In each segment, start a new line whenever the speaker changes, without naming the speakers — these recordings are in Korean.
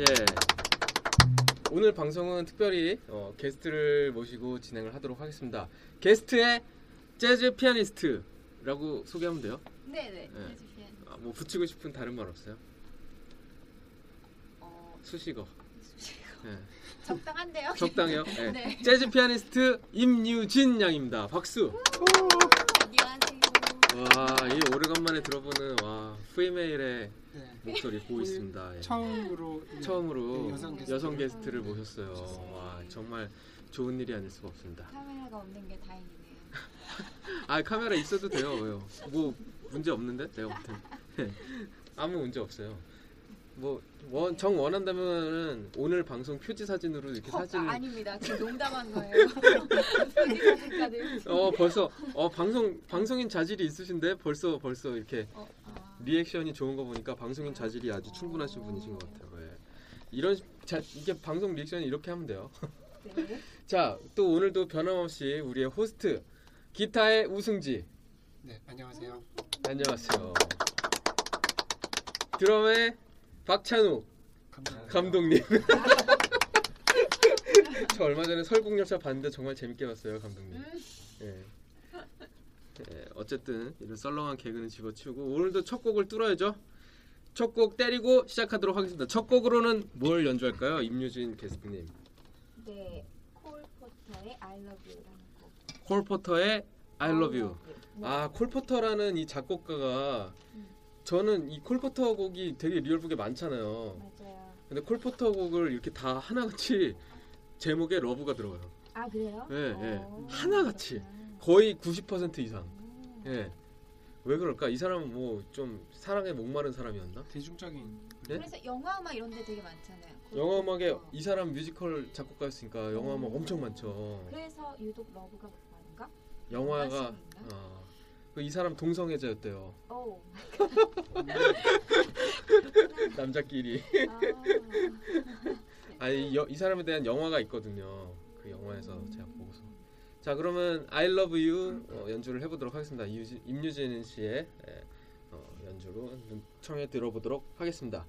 예. 오늘 방송은 특별히 어, 게스트를 모시고 진행을 하도록 하겠습니다. 게스트의 재즈 피아니스트라고 소개하면 돼요.
네네.
네.
재즈 피아노.
아, 뭐 붙이고 싶은 다른 말 없어요?
어,
수식어. 예.
적당한데요?
적당해요. 예.
네.
재즈 피아니스트 임유진 양입니다. 박수.
안녕하세요.
와, 이 오래간만에 들어보는 와 프리메일의
네.
목소리 보이십니다. 예.
처음으로 네,
처음으로
네, 여성 게스트.
여성 게스트를 모셨어요. 와, 정말 좋은 일이 아닐 수가 없습니다.
카메라가 없는 게 다행이네요.
아, 카메라 있어도 돼요. 왜요? 뭐 문제 없는데 내가 볼 때. 아무 문제 없어요. 뭐정 원한다면은 오늘 방송 표지 사진으로 이렇게
어,
사진을
아, 아닙니다. 지금 농담한 거예요.
어 벌써 어 방송 방송인 자질이 있으신데 벌써 벌써 이렇게
어, 아.
리액션이 좋은 거 보니까 방송인 자질이 아주 충분하신 분이신 것 같아요. 예. 이런 자 이게 방송 리액션이 이렇게 하면 돼요.
네.
자 또 오늘도 변함없이 우리의 호스트 기타의 우승지
네, 안녕하세요.
안녕하세요. 드럼의 박찬우
감사합니다.
감독님. 저 얼마 전에 설국열차 봤는데 정말 재밌게 봤어요 감독님.
음.
예. 예, 어쨌든 이런 썰렁한 개그는 집어치우고 오늘도 첫 곡을 뚫어야죠. 첫 곡 때리고 시작하도록 하겠습니다. 첫 곡으로는 뭘 연주할까요, 임유진 게스트님?
네. 콜 포터의 I Love You라는 곡.
콜 포터의 I Love You.
네.
아, 콜 포터라는 이 작곡가가
음.
저는 이 콜 포터 곡이 되게 Real Book에 많잖아요.
맞아요.
근데 콜 포터 곡을 이렇게 다 하나같이 제목에 Love가 들어가요.
아 그래요?
예, 예.
어,
하나같이.
그렇구나.
거의 90% 이상.
음.
예. 왜 그럴까? 이 사람은 뭐 좀 사랑에 목마른 사람이었나?
대중적인
네?
그래서 영화 음악 이런 데 되게 많잖아요. 콜
영화 음악에
포터.
이 사람 뮤지컬 작곡가였으니까 영화 음악 엄청 많죠.
그래서 유독 Love가 많은가?
영화가
영화신인가?
어, 그이 사람 동성애자였대요.
오.
남자끼리.
아.
아이 이 사람에 대한 영화가 있거든요. 그 영화에서 제가 보고서. 자 그러면 I Love You 어, 연주를 해보도록 하겠습니다. 임유진 씨의 예, 어, 연주로 청해 들어보도록 하겠습니다.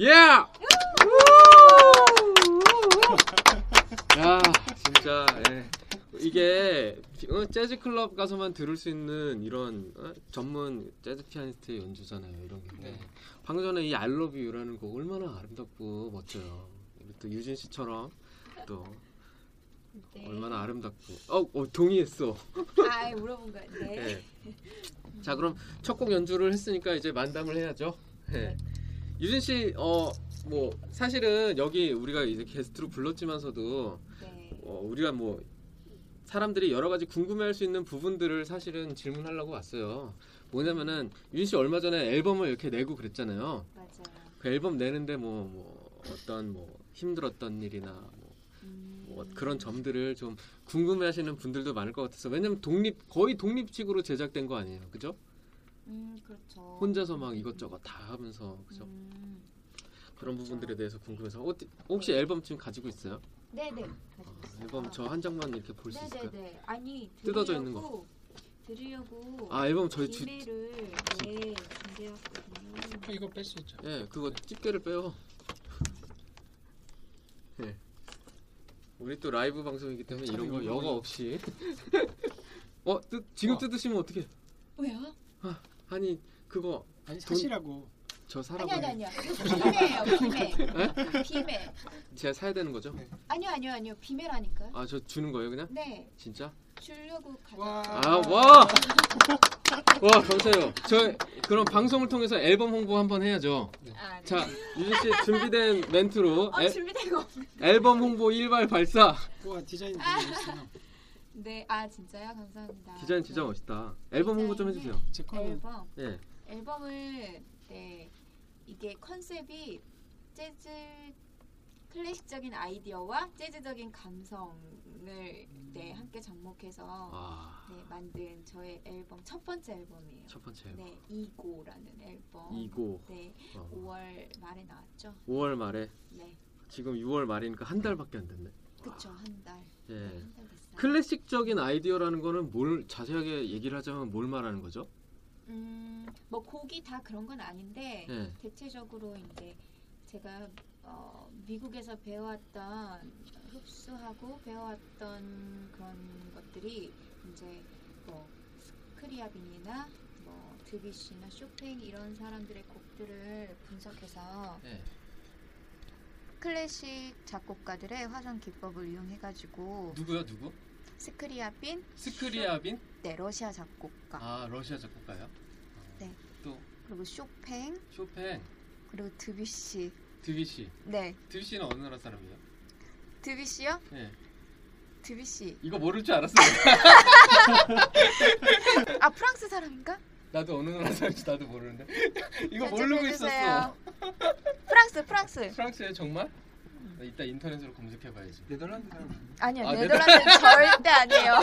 예! 야, 진짜 예. 이게 어, 재즈 클럽 가서만 들을 수 있는 이런 어, 전문 재즈 피아니스트의 연주잖아요. 이런 게.
네.
방금 전에 이 I Love You라는 곡 얼마나 아름답고 멋져요. 또 유진 씨처럼 또
네.
얼마나 아름답고 어, 어 동의했어.
아, 물어본 거예요. 네.
예. 자 그럼 첫 곡 연주를 했으니까 이제 만담을 해야죠. 예. 유진 씨, 어 뭐 사실은 여기 우리가 이제 게스트로 불렀지만서도
네.
어, 우리가 뭐 사람들이 여러 가지 궁금해할 수 있는 부분들을 사실은 질문하려고 왔어요. 뭐냐면은 윤 씨 얼마 전에 앨범을 이렇게 내고 그랬잖아요.
맞아요.
그 앨범 내는데 뭐, 뭐 어떤 뭐 힘들었던 일이나 뭐,
음,
뭐 그런 점들을 좀 궁금해하시는 분들도 많을 것 같아서 왜냐면 독립 거의 독립식으로 제작된 거 아니에요, 그죠?
음, 그렇죠.
혼자서 막 이것저것 다 하면서 그죠?
음,
그런
그렇죠.
부분들에 대해서 궁금해서 어, 혹시 앨범 지금 가지고 있어요?
네네.
아, 앨범 저 한 장만 이렇게 볼 수 있을까요?
네네네. 아니
뜯어져 있는
드리려고- 드리려고
아 앨범 저희 주,
비밀을 네 준비했거든요.
이거 뺄 수 있죠.
예, 그거 집게를 빼요. 예. 우리 또 라이브 방송이기 때문에 이런 거 여과 없이. 어, 뜯, 지금
어.
뜯으시면 어떻게?
왜요?
아니 그거
아니 사시라고.
저
아니
사라고
아니 아니요. 비매예요 비매.
네?
비매.
제가 사야 되는 거죠?
네.
아니요 아니요 아니요 비매라니까요.
아저 주는 거예요 그냥?
네
진짜?
주려고 가져.
와.
아 와! 와 감사해요. 저 그럼 방송을 통해서 앨범 홍보 한번 해야죠.
아, 네.
자 유진 씨 준비된 멘트로
어,
앨-
준비된 거. 없-
앨범 홍보 일발 발사.
와 디자인 되게 멋있어요.
네, 아 진짜요? 감사합니다.
디자인 진짜
네.
멋있다. 앨범 홍보 좀 해주세요.
제 거는
앨범
예.
앨범을 네 이게 컨셉이 재즈 클래식적인 아이디어와 재즈적인 감성을 네 함께 접목해서
아.
네 만든 저의 앨범 첫 번째 앨범이에요.
첫 번째 앨범.
네 Ego라는 앨범.
Ego
네
어.
5월 말에 나왔죠.
5월 말에
네
지금 6월 말이니까 한 달밖에 안 됐네.
그쵸 한 달.
예. 클래식적인 아이디어라는 거는 뭘 자세하게 얘기를 하자면 뭘 말하는 거죠?
음 뭐 곡이 다 그런 건 아닌데
예.
대체적으로 이제 제가 어, 미국에서 배워왔던 흡수하고 배워왔던 그런 것들이 이제 뭐 스크리아빈이나 뭐 드뷔시나 쇼팽 이런 사람들의 곡들을 분석해서
예.
클래식 작곡가들의 화성 기법을 이용해가지고
누구요? 누구?
스크리아빈,
스크리아빈?
네 러시아 작곡가
아 러시아 작곡가요?
네.
또
그리고 쇼팽
쇼팽,
그리고 드뷔시
드뷔시.
네
드뷔시는 어느 나라 사람이에요?
드뷔시요?
예.
드뷔시
이거 모를 줄 알았어요.
아 프랑스 사람인가?
나도 어느 나라 사람인지 나도 모르는데. 이거
자,
모르고. 있었어.
프랑스 프랑스
프랑스에 정말? 나 이따 인터넷으로 검색해봐야지.
네덜란드 사람 아니에요?
아니요
아,
네덜란드 절대 아니에요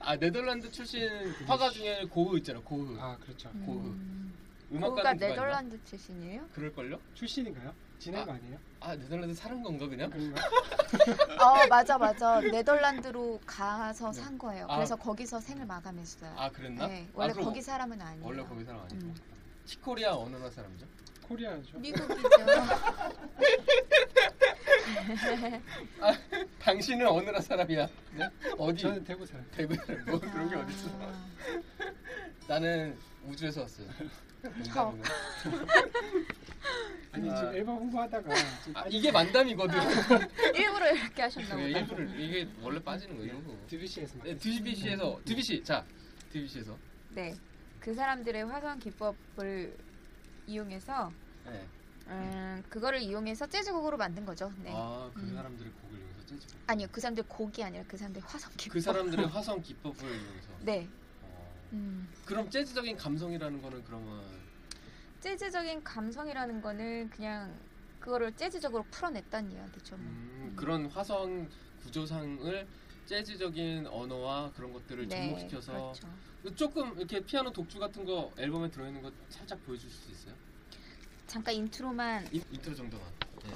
아 네덜란드 출신 화가 중에 고흐 있잖아. 고흐.
아 그렇죠.
고흐.
음, 그가
누가 있나?
네덜란드 출신이에요?
그럴걸요?
출신인가요? 지낸 거 아니에요?
아 네덜란드 사는 건가 그냥?
어 맞아 맞아 네덜란드로 가서
네.
산 거예요
아.
그래서 거기서 생을 마감했어요
아 그랬나?
네 원래
아,
거기 사람은 아니에요
원래 거기 사람 아니고.
음.
치코리아 어느 나라 사람이죠?
코리아죠.
미국이죠
당신은 어느 나라 사람이야? 네? 어디?
저는 대구 사람.
대구 사람. 뭐 그런 게 어딨어?
아,
나는 우주에서 왔어요. 농담이네.
아니
아.
지금 앨범 홍보하다가 지금
아, 이게 만담이거든.
일부러 이렇게 하셨나
왜
보다
일부러 이게 원래 빠지는 거예요. 이런 거.
드뷔시에서
네, 드비시에서 드비시 자 드비시에서
네 그 사람들의 화성 기법을 이용해서
네.
음, 그거를 이용해서 재즈곡으로 만든 거죠 네
아 그
음.
사람들의 곡을 이용해서 재즈. 곡.
아니요 그 사람들 곡이 아니라 그 사람들 화성 기법
그 사람들의 화성 기법을 이용해서.
네
어.
음.
그럼 재즈적인 감성이라는 거는 그러면
재즈적인 감성이라는 거는 그냥 그거를 재즈적으로 풀어냈다는 이야기죠. 뭐.
음, 그런 화성 구조상을 재즈적인 언어와 그런 것들을 접목시켜서
그렇죠.
조금 이렇게 피아노 독주 같은 거 앨범에 들어있는 거 살짝 보여줄 수 있어요?
잠깐 intro만
인, 인트로 정도만. 네.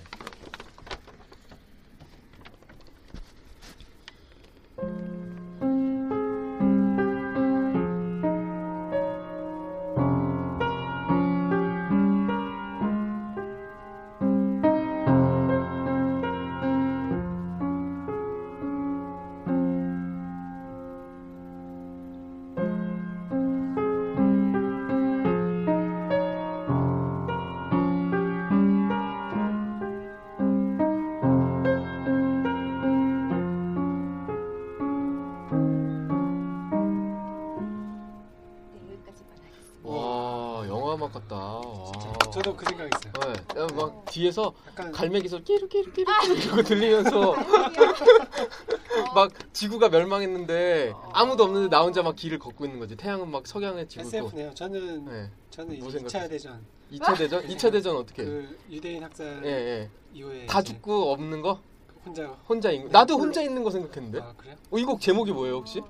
뒤에서
약간
갈매기소 끼르 이러고 들리면서 막 지구가 멸망했는데 아무도 없는데 나 혼자 막 길을 걷고 있는 거지. 태양은 막 석양에 지고 또.
SF네요. 저는
네.
저는
뭐
이제 2차
생각했어요?
대전
2차 대전? 2차 대전 어떻게?
그 유대인 학살
예, 예.
이후에
다
이제
죽고 없는 거?
혼자
혼자 있는 거?
네,
나도
홀로.
혼자 있는 거 생각했는데.
아 그래요?
어, 이곡 제목이 뭐예요, 혹시?
어,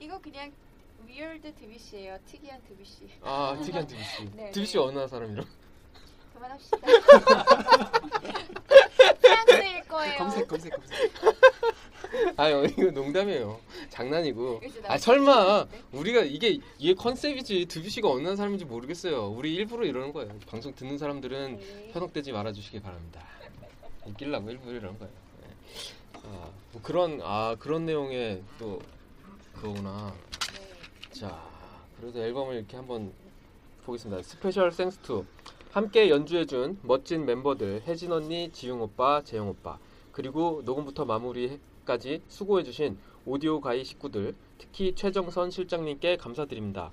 이거 그냥 위얼드 드비시예요. 특이한 드비시.
아, 특이한 드비씨.
네,
드비씨
네.
어느 나라 사람이라?
그만합시다. 프랑스일 거예요.
검색 검색 검색.
아유, 이거 농담이에요. 장난이고. 아, 설마? 우리가 이게 이게 컨셉이지 드비씨가 어느 사람인지 모르겠어요. 우리 일부러 이러는 거예요. 방송 듣는 사람들은
네.
현혹되지 말아주시기 바랍니다. 웃기려고 일부러 이러는 거예요. 네. 아, 뭐 그런 아 그런 내용의 또 그거구나.
네.
자, 그래도 앨범을 이렇게 한번 보겠습니다. Special Thanks to 함께 연주해준 멋진 멤버들 혜진 언니, 지용 오빠, 재영 오빠 그리고 녹음부터 마무리까지 수고해주신 오디오 가이 식구들 특히 최정선 실장님께 감사드립니다.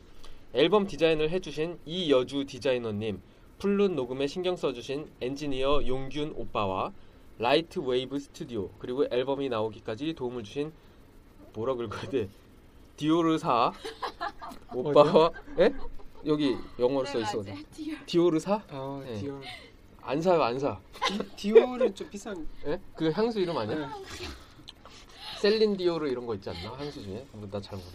앨범 디자인을 해주신 이여주 디자이너님 플룻 녹음에 신경 써주신 엔지니어 용균 오빠와 라이트 웨이브 스튜디오 그리고 앨범이 나오기까지 도움을 주신 뭐라 긁어야 돼 디오르사 오빠와 예? 여기 영어로 써 있어
네, 맞아요. 디얼.
디오르 사
아
네.
디올
안 사요 안 사.
디, 디올은 좀 비싼.
예? 그 향수 이름 아니야? 셀린 디오르 이런 거 있지 않나 향수 중에 나 잘 모르.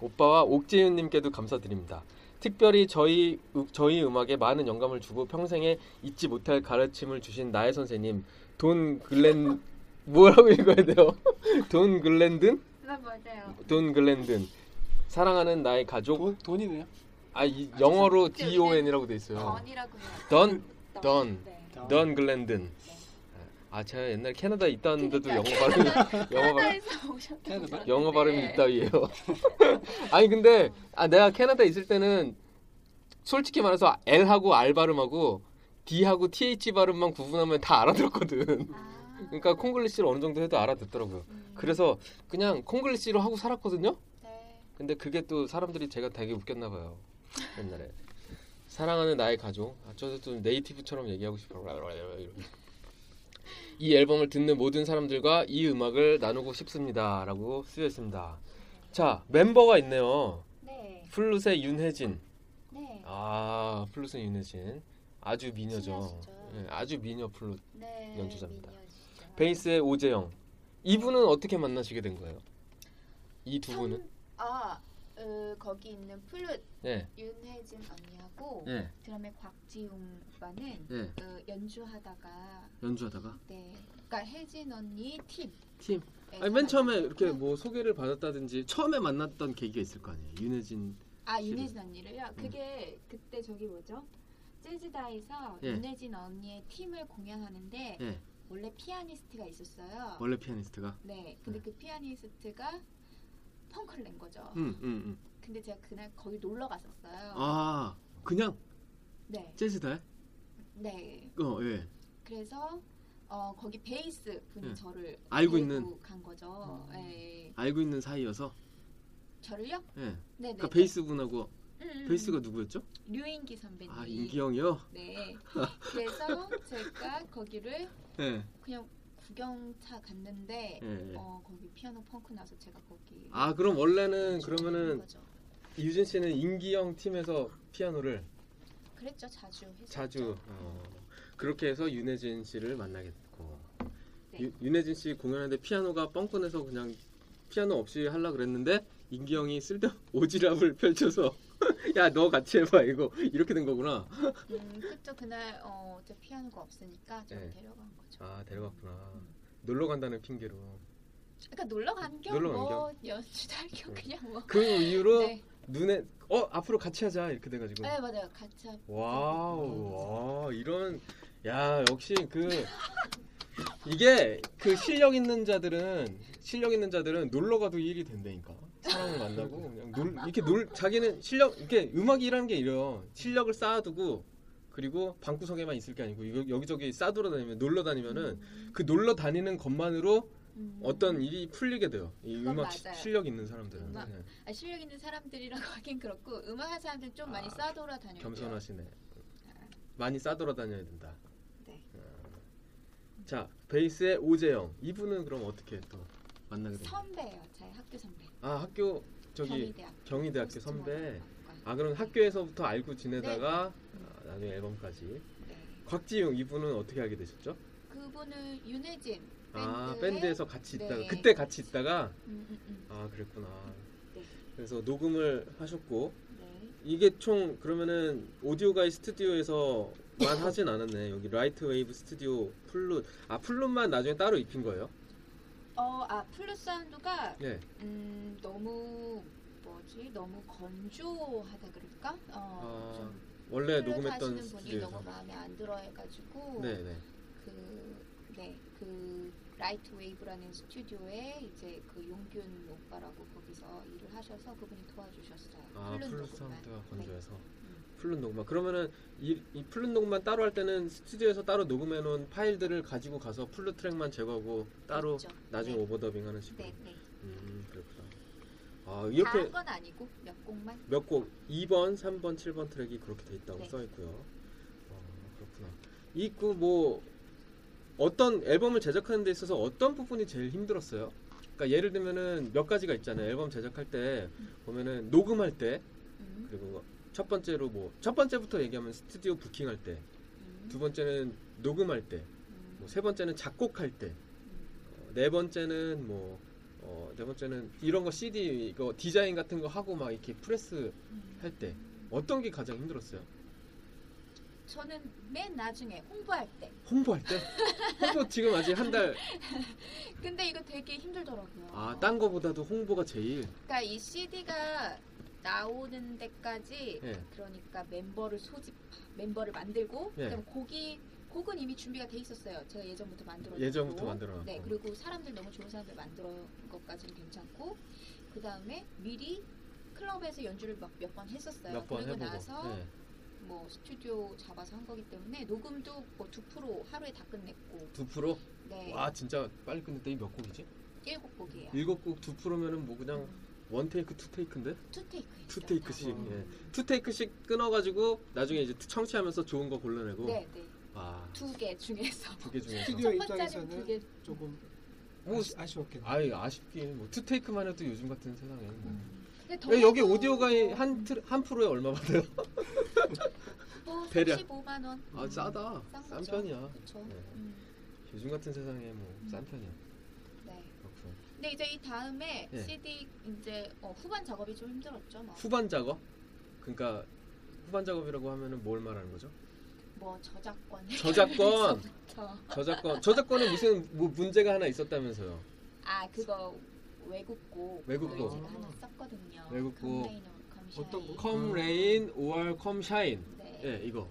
오빠와 옥재윤 님께도 감사드립니다. 특별히 저희 으- 저희 음악에 많은 영감을 주고 평생에 잊지 못할 가르침을 주신 나의 선생님 돈 글렌 뭐라고 읽어야 돼요? 돈 글렌든?
네, 맞아요.
돈 글렌든 사랑하는 나의 가족
돈 돈이네요.
아 이 영어로 D O N이라고 돼 있어요.
던이라고 해요.
던
던.
던.
네.
던 글렌든. 아 제가 옛날 캐나다에 있다는데도 영어
그러니까
발음이 영어 발음
캐나다? 분.
영어 발음이
네.
있다위에요. 아니 근데 아 내가 캐나다에 있을 때는 솔직히 말해서 L하고 R 발음하고 D하고 TH 발음만 구분하면 다 알아들었거든.
아.
그러니까 콩글리시를 어느 정도 해도 알아듣더라고요.
음.
그래서 그냥 콩글리시로 하고 살았거든요.
네.
근데 그게 또 사람들이 제가 되게 웃겼나 봐요. 옛날에. 사랑하는 나의 가족. 아, 저도 좀 네이티브처럼 얘기하고 싶어요. 이 앨범을 듣는 모든 사람들과 이 음악을 나누고 싶습니다라고 쓰여 있습니다. 자, 멤버가 있네요.
네.
플룻의 윤혜진.
네.
아, 플룻의 윤혜진. 아주 미녀죠. 예, 아주 미녀 플룻.
네.
연주자입니다.
미녀시죠.
베이스의 오재영. 이분은 어떻게 만나시게 된 거예요? 이 두 분은?
선- 아, 어, 거기 있는 플룻
예.
윤혜진 언니하고
예.
드럼의 곽지웅 오빠는
예.
어, 연주하다가
연주하다가
네, 그러니까 혜진 언니 팀.
팀
네,
아니 맨 처음에. 이렇게 뭐 소개를 받았다든지 처음에 만났던 계기가 있을 거 아니에요. 윤혜진
아
씨를.
윤혜진 언니를요. 그게 그때 저기 뭐죠? 재즈다에서
예.
윤혜진 언니의 팀을 공연하는데
예.
원래 피아니스트가 있었어요.
원래 피아니스트가
네, 근데
네.
그 피아니스트가 펑크를 낸 거죠.
음, 음, 음.
근데 제가 그날 거기 놀러 갔었어요.
아 그냥
네,
재즈달
네.
어 예.
그래서 어, 거기 베이스 분이
예.
저를
알고 있는.
간 거죠. 예.
알고 있는 사이여서
저를요?
예.
네, 네.
그러니까 베이스 분하고
음, 음,
베이스가
음.
누구였죠?
류인기 선배님.
아 인기영이요.
네. 그래서 제가 거기를
예.
그냥 구경차 갔는데
예.
어 거기 피아노 펑크 나서 제가 거기
아 그럼 원래는 그러면은
거죠.
유진 씨는 인기영 팀에서 피아노를
그랬죠 자주 했었죠.
자주 어, 그렇게 해서 윤혜진 씨를 만나게 됐고
네.
유- 윤혜진 씨 공연하는데 피아노가 펑크내서 그냥 피아노 없이 하려 그랬는데 인기영이 쓸데 오지랖을 펼쳐서 야 너 같이 해봐. 이거 이렇게 된 거구나.
음, 그쵸. 그날 어, 제 피아노가 없으니까 저
네.
데려간 거죠.
아 데려갔구나. 놀러 간다는 핑계로.
그러니까 놀러 간 겸
놀러 간
뭐 연주도 할겸
네.
그냥 뭐.
그 이후로
네.
눈에 어 앞으로 같이 하자. 이렇게 돼가지고.
네 맞아요. 같이 하-
와우 와 이런 야 역시 그 이게 그 실력 있는 자들은 실력 있는 자들은 놀러 가도 일이 된다니까 사람을 만나고 그냥 놀 이렇게 놀 자기는 실력 이렇게 음악이라는 게 이래요 실력을 쌓아두고 그리고 방구석에만 있을 게 아니고 여기저기 싸돌아 다니면 놀러 다니면은
음,
그 놀러 다니는 것만으로
음.
어떤 일이 풀리게 돼요 이 음악 시-. 실력 있는 사람들은
음악.
네.
아, 실력 있는 사람들이라고 하긴 그렇고 음악 하는 사람들 좀 많이
아,
싸돌아 다녀요.
겸손하시네 많이 싸돌아 다녀야 된다.
네.
자 베이스의 오재영 이분은 그럼 어떻게 또 만나게 됩니까?
선배예요. 저희 학교 선배.
아 학교 저기
경희대학교.
경희대학교
포스트
선배. 아 그럼 학교에서부터 알고 지내다가 아, 나중에 앨범까지.
네.
곽지용 이분은 어떻게 알게 되셨죠?
그분은 윤혜진
아
밴드에-
밴드에서 같이 있다가
네.
그때 같이 있다가
음, 음, 음.
아 그랬구나.
네.
그래서 녹음을 하셨고
네.
이게 총 그러면은 오디오가이 스튜디오에서만 하진 않았네. 여기 라이트 웨이브 스튜디오 플룻 아 플룻만 나중에 따로 입힌 거예요?
어, 아 플룻 사운드가
네.
음, 너무 뭐지? 너무 건조하다 그럴까? 어,
아,
좀
원래 녹음했던
분이 너무. 마음에 안 들어 해가지고
네 네.
그, 네, 그 라이트 웨이브라는 스튜디오에 이제 그 용균 오빠라고 거기서 일을 하셔서 그분이 도와주셨어요.
아
녹음만.
사운드가
네.
건조해서
음.
플룻 녹음만 그러면은 이, 이 플룻 녹음만 따로 할 때는 스튜디오에서 따로 녹음해 놓은 파일들을 가지고 가서 플룻 트랙만 제거하고 따로
그렇죠.
나중에
네.
overdubbing하는 식으로.
네, 네.
음 그렇구나. 아 이렇게
다한 건 아니고 몇 곡만.
몇 곡 2번, 3번, 7번 트랙이 그렇게 돼 있다고
네.
써 있고요. 어, 그렇구나. 이 그 뭐 어떤 앨범을 제작하는 데 있어서 어떤 부분이 제일 힘들었어요? 그러니까 예를 들면은 몇 가지가 있잖아요. 앨범 제작할 때 보면은 녹음할 때
음,
그리고 첫 번째로 뭐 첫 번째부터 얘기하면 스튜디오 부킹할 때,
음,
두 번째는 녹음할 때,
음,
뭐세 번째는 작곡할 때,
음.
어, 네 번째는 뭐 어, 네 번째는 이런 거 CD 이거 디자인 같은 거 하고 막 이렇게 프레스 할 때 어떤 게 가장 힘들었어요?
저는 맨 나중에 홍보할 때.
홍보할 때? 홍보 지금 아직 한 달,
근데 이거 되게 힘들더라고요.
아, 딴 거보다도 홍보가 제일,
그러니까 이 CD가 나오는 데까지
예.
그러니까 멤버를 소집, 멤버를 만들고
예.
그다음 곡이 곡은 이미 준비가 돼 있었어요. 제가 예전부터 만들어
예전부터 만들어놨고.
네, 그리고 사람들 너무 좋은 사람들 만들어 것까지는 괜찮고 그 다음에 미리 클럽에서 연주를 막 몇 번 했었어요.
몇 번
그리고
해보고.
나서
예.
뭐 스튜디오 잡아서 한 거기 때문에 녹음도 뭐두 프로 하루에 다 끝냈고
2%?
네
와, 진짜 빨리 끝냈다. 이몇 곡이지?
일곱 곡이에요.
일곱 곡 두 프로면은 뭐 그냥 one take, two take인데? two take two take씩,
어.
예. two take씩 끊어가지고 나중에 이제 청취하면서 좋은 거 골라내고.
네, 네.
아,
두 개 중에서
두 개 중에서.
스튜디오
첫 번째는
입장에서는
두개
조금
뭐,
아쉬, 아쉬웠겠네.
아이, 아쉽긴. 뭐, two take만 해도 요즘 같은 세상에. 뭐.
근데
왜 여기 오디오가 한, 틀- 한 프로에 얼마 받아요?
뭐
대략.
35만 원.
아, 싸다.
싼.
편이야.
그렇죠.
네.
음,
요즘 같은 세상에 뭐, 싼 편이야.
네. 근데 이제 이 다음에
네.
CD 이제 어, 후반 작업이 좀 힘들었죠. 뭐,
후반 작업? 그러니까, 후반 작업이라고 하면은 뭘 말하는 거죠?
뭐 저작권.
저작권! 저작권. 저작권에 무슨 뭐 문제가 하나 있었다면서요.
아 그거 외국곡.
외국곡.
제가 하나 썼거든요.
외국곡.
컴레인 오 컴샤인.
어떤
Rain or Come Shine.
네.
예, 이거.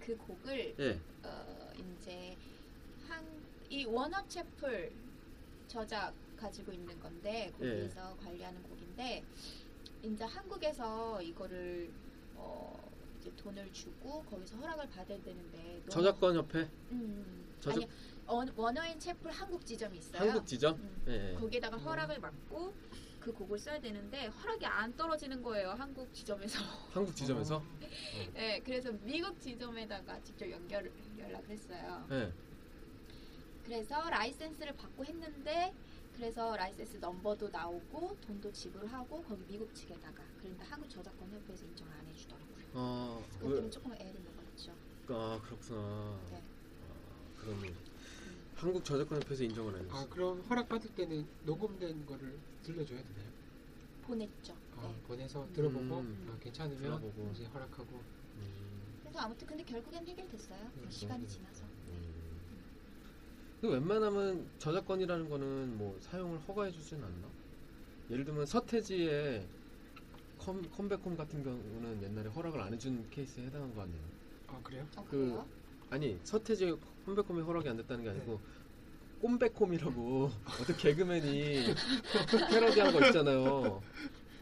그 곡을
예.
어, 이제 한이 Warner Chappell 저작 가지고 있는 건데
예.
거기서 관리하는 곡인데 이제 한국에서 이거를 어, 이제 돈을 주고 거기서 허락을 받아야 되는데
저작권 협회
음,
저작-
아니 어, Warner Chappell 한국 지점이 있어요.
한국 지점.
음,
예. 예.
거기에다가 허락을 받고 그 곡을 써야 되는데 허락이 안 떨어지는 거예요 한국 지점에서.
한국 지점에서.
네, 그래서 미국 지점에다가 직접 연결 연락을 했어요.
예.
그래서 라이센스를 받고 했는데 그래서 라이센스 넘버도 나오고 돈도 지불하고 거기 미국 측에다가 그런데 한국 저작권 협회에서 인정을 안 해주더라고요.
어,
그것
왜,
때문에 조금 애를 먹었죠.
아, 그렇구나.
네.
아, 그런 일. 한국 저작권 협회에서 인정을
안아
했어.
그럼 허락 받을 때는 녹음된 거를 들려줘야 되나요?
보냈죠.
아,
네.
보내서 들어보고
음.
아, 괜찮으면
들어보고.
이제 허락하고
음.
그래서 아무튼 근데 결국엔 해결됐어요.
음,
시간이
음.
지나서. 네.
그 웬만하면 저작권이라는 거는 뭐 사용을 허가해 주진 않나? 예를 들면 서태지의 컴, 컴백홈 같은 경우는 옛날에 허락을 안 해준 케이스에 해당한 거 아니에요?
아 그래요?
어,
그-
그래요?
아니 서태지의 컴백홈이 허락이 안 됐다는 게 아니고 꼼백홈이라고 어떤 개그맨이 패러디한 거 있잖아요.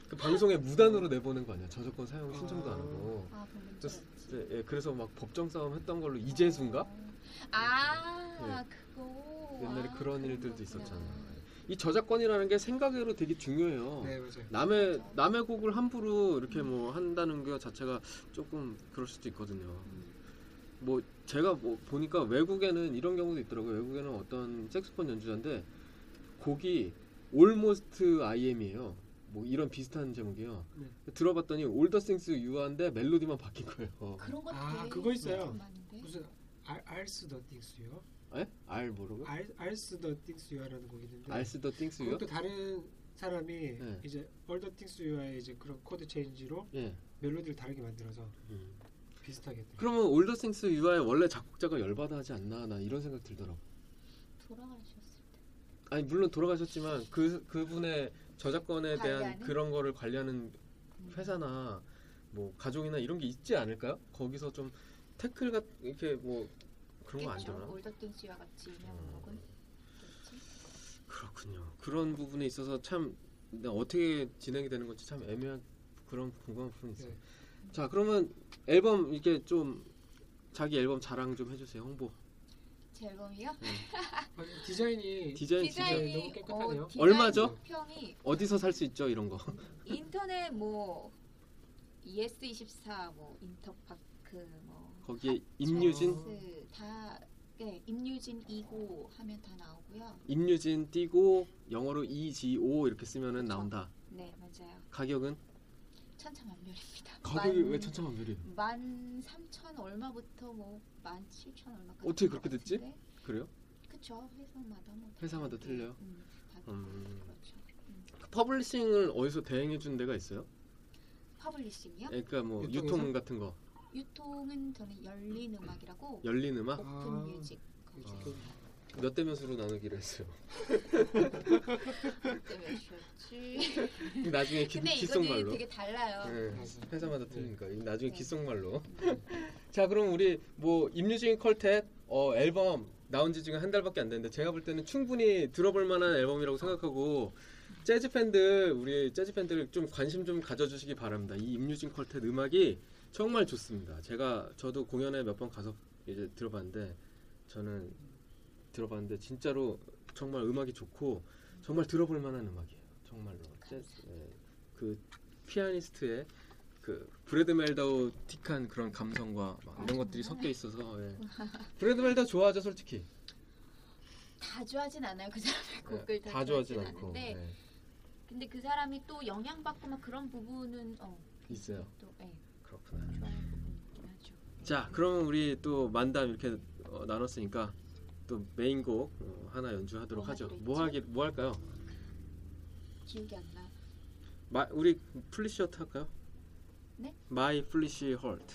그 방송에 무단으로 내보낸 거 아니야? 저작권 사용 신청도 안 하고.
아, 그 문제였지.
예, 그래서 막 법정 싸움 했던 걸로 이재수인가?
아, 그거.
옛날에
아,
그런 일들도
거구나.
있었잖아. 이 저작권이라는 게 생각외로 되게 중요해요.
네 맞아요.
남의 남의 곡을 함부로 이렇게 뭐 한다는 게 자체가 조금 그럴 수도 있거든요.
음.
뭐 제가 뭐 보니까 외국에는 이런 경우도 있더라고요. 외국에는 어떤 색소폰 연주자인데 곡이 Almost IM이에요. 뭐 이런 비슷한 제목이에요.
네.
들어봤더니 You Are인데 멜로디만 바뀐 거예요.
그런 거
아, 그거 있어요. 무슨 알 알스 더 띵스요?
에? All 뭐라고?
All All the Things You Are라는 곡이 있는데
All the Things You Are?
그것도 다른 사람이
네.
이제 얼더 띵스요의 이제 그런 코드 체인지로
예.
멜로디를 다르게 만들어서
음.
비슷하게.
그러면 Things You Are 원래 작곡자가 열받아 하지 않나? 나 이런 생각 들더라고.
돌아가셨을 때.
아니 물론 돌아가셨지만 그 그분의 저작권에 대한
관리하는?
그런 거를 관리하는
음.
회사나 뭐 가족이나 이런 게 있지 않을까요? 거기서 좀 태클 같 이렇게 뭐 그런 거 안. 되나?
올더띵스와 같이 유명한
음.
곡은 있겠지.
그렇군요. 그런 부분에 있어서 참 어떻게 진행이 되는 건지 참 애매한 그런 궁금한 부분이 있어요.
네.
자 그러면 앨범 이렇게 좀 자기 앨범 자랑 좀 해주세요. 홍보.
제 앨범이요?
아, 디자인이
디자인 디자인
디자인이
너무 깨끗하네요.
어, 디자인
얼마죠?
평이
어디서 살 수 있죠 이런 거?
인터넷 뭐 YES24 뭐 인터파크 뭐
거기에 임유진
hot place 다 네, 임유진 EGO 하면 다 나오고요.
임유진 띄고 영어로 EGO 이렇게 쓰면은 나온다.
네 맞아요.
가격은
천차만별입니다.
가격이 왜 천차만별이에요?
만 삼천 얼마부터 뭐만 칠천 얼마까지.
어떻게 그렇게 됐지? 그래요?
그쵸 회사마다 뭐
회사마다
다르게,
틀려요?
음, 다
음.
그렇죠. 음.
그 publishing을 어디서 대행해 준 데가 있어요?
publishing이요?
그러니까 뭐
유통에서?
유통 같은 거
유통은 저는 열린 음악이라고
열린 음악
오픈
아,
music
이쪽
몇 대 몇으로 나누기로 했어요.
때문에 주였지.
나중에 기,
근데 이거는
귓속말로.
되게 달라요.
네. 회사마다 틀리니까 나중에
네.
귓속말로. 자 그럼 우리 뭐 임유진 quartet 어, 앨범 나온 지 지금 한 달밖에 안 됐는데 제가 볼 때는 충분히 들어볼 만한 앨범이라고 생각하고 재즈 팬들 우리 재즈 팬들 좀 관심 좀 가져주시기 바랍니다. 이 임유진 quartet 음악이 정말 좋습니다. 제가 저도 공연에 몇 번 가서 이제 들어봤는데 저는 들어봤는데 진짜로 정말 음악이 좋고 정말 들어볼 만한 음악이에요. 정말로 재즈, 예, 그 피아니스트의 그 Brad Mehldau틱한 그런 감성과 막 이런 것들이 섞여 있어서 예. Brad Mehldau 좋아하죠 솔직히
다 좋아하진 않아요. 그 사람의
예,
곡을 다,
다 좋아하진
좋아하진
않고
않은데
예,
근데 그 사람이 또 영향받고 막 그런 부분은 어,
있어요.
또 예,
그렇구나. 자 그러면 우리 또 만담 이렇게 어, 나눴으니까 또 메인곡 어, 하나 연주하도록
뭐
하죠. 뭐? 하기 뭐 할까요?
기억이 안 나.
My, My Foolish Heart 할까요?
네?
My Foolish Heart.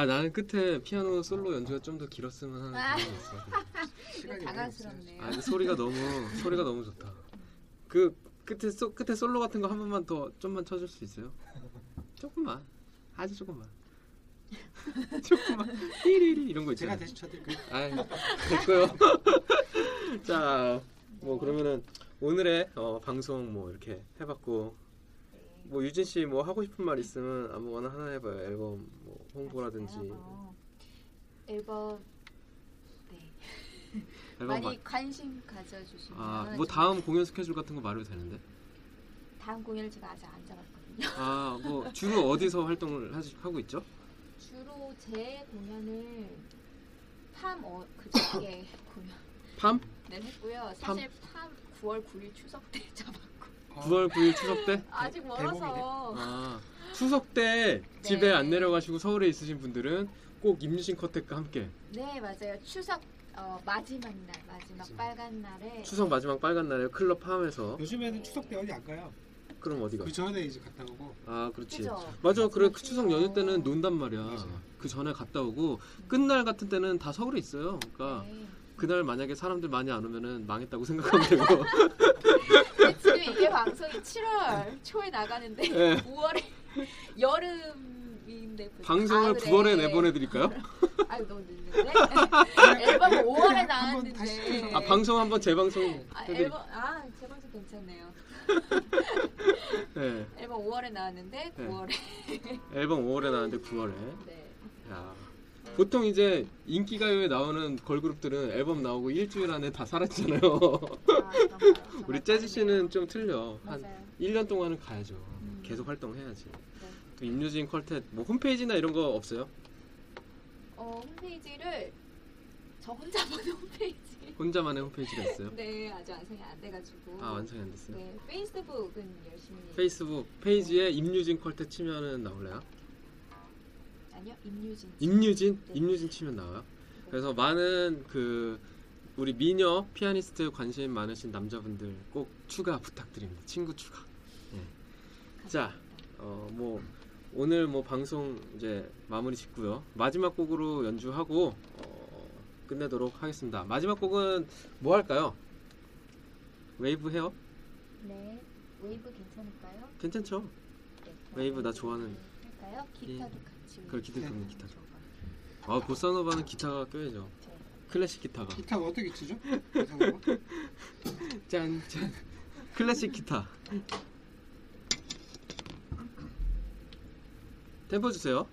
아
나는 끝에 피아노 솔로 연주가 좀 더 길었으면 하는
아.
그런 게 있어.
시간이
당황스럽네요.
아 소리가 너무 소리가 너무 좋다. 그 끝에 소, 끝에 솔로 같은 거 한 번만 더 좀만 쳐줄 수 있어요? 조금만 아주 조금만 조금만 띠리리 이런 거
제가
있잖아요.
대신 쳐드릴까요?
아 됐고요. 자, 뭐 그러면은 오늘의 어, 방송 뭐 이렇게 해봤고 뭐 유진 씨 뭐 하고 싶은 말 있으면 아무거나 하나 해봐요. 앨범 뭐 홍보라든지
어, 앨범 네.
앨범
많이
마-
관심 가져주시면
아뭐
좀
다음 공연 스케줄 같은 거 말해도 되는데
다음 공연을 제가 아직 안 잡았거든요.
아 뭐 주로 어디서 활동을 하시, 하고 있죠?
주로 제 공연을 팜 어, 그저께 공연을
팜?
했고요. 사실 팜 9월 9일 추석 때 잡았고
9월 9일 추석 때?
아직 멀어서
아 추석 때 집에
네.
안 내려가시고 서울에 있으신 분들은 꼭 임유진 커텍과 함께
네 맞아요 추석 어, 마지막 날, 마지막
마지막.
빨간 날에
추석 마지막 빨간 날에 클럽 함에서
요즘에는 추석 때 어디 안 가요?
그럼 어디 가?
그 전에 이제 갔다 오고
아 그렇지.
그죠?
맞아. 그래 그 추석 연휴 때는 논단 말이야.
맞아요.
그 전에 갔다 오고 끝날 같은 때는 다 서울에 있어요. 그러니까
네.
그날 만약에 사람들 많이 안 오면은 망했다고 생각하면 되고.
지금 이게 방송이 7월 초에 나가는데
네.
9월에 여름인데 벌써
방송을
가을에.
9월에 내보내드릴까요?
아유 너무 늦는데 앨범 5월에
한번
나왔는데
아 방송 한번 재방송
아. 앨범 아 재방송 괜찮네요.
네.
앨범 5월에 나왔는데
네.
9월에
앨범 5월에 나왔는데 9월에.
네.
야. 보통 이제 인기가요에 나오는 걸그룹들은 앨범 나오고 일주일 안에 다 사라지잖아요.
아?
우리 재즈 씨는 좀 틀려. 한
맞아요.
1년 동안은 가야죠.
음.
계속 활동해야지.
네.
또 임유진 퀄텟 뭐 홈페이지나 이런 거 없어요?
어, 홈페이지를 저 혼자 보는 홈페이지.
혼자만의 홈페이지가 있어요?
네, 아직 완성이 안 돼가지고.
아 완성이 안 됐어요.
네, 페이스북은 열심히.
페이스북 페이지에 임유진 퀄텟 치면은 나올래요?
아니요, 임유진.
임유진?
네.
임유진 치면 나와요. 그래서 많은 그 우리 미녀 피아니스트 관심 많으신 남자분들 꼭 추가 부탁드립니다. 친구 추가. 자, 어 뭐 오늘 뭐 방송 이제 마무리 짓고요. 마지막 곡으로 연주하고 어, 끝내도록 하겠습니다. 마지막 곡은 뭐 할까요? 웨이브 헤어?
네, 웨이브 괜찮을까요?
괜찮죠?
네,
웨이브 나 좋아하는.
할까요? 기타도 같이.
그걸 기대
네.
겁니다 기타죠. 아 보사노바는 기타가 껴야죠.
네.
클래식 기타가.
기타가 어떻게 치죠?
짠, 짠. 클래식 기타. 템포 주세요.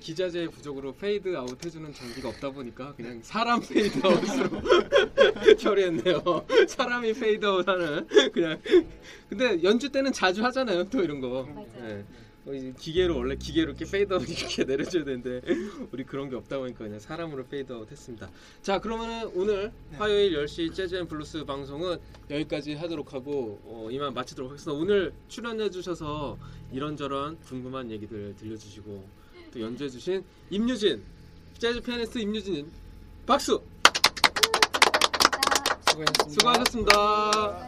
기자재 부족으로 페이드 아웃 해주는 장비가 없다 보니까 그냥 사람 페이드 아웃으로 처리했네요. 사람이 페이드 아웃하는 그냥 근데 연주 때는 자주 하잖아요. 또 이런 거.
맞아요.
예. 어, 기계로 원래 기계로 이렇게 페이드 아웃 이렇게 내려줘야 되는데 우리 그런 게 없다 보니까 그냥 사람으로 페이드 아웃 했습니다. 자 그러면은 오늘 화요일 10시 Jazz and Blues 방송은 여기까지 하도록 하고 어, 이만 마치도록 하겠습니다. 오늘 출연해 주셔서 이런저런 궁금한 얘기들 들려주시고 또 연주해 주신 임유진 재즈 피아니스트 임유진 박수
수고하셨습니다.
수고하셨습니다.
수고하셨습니다.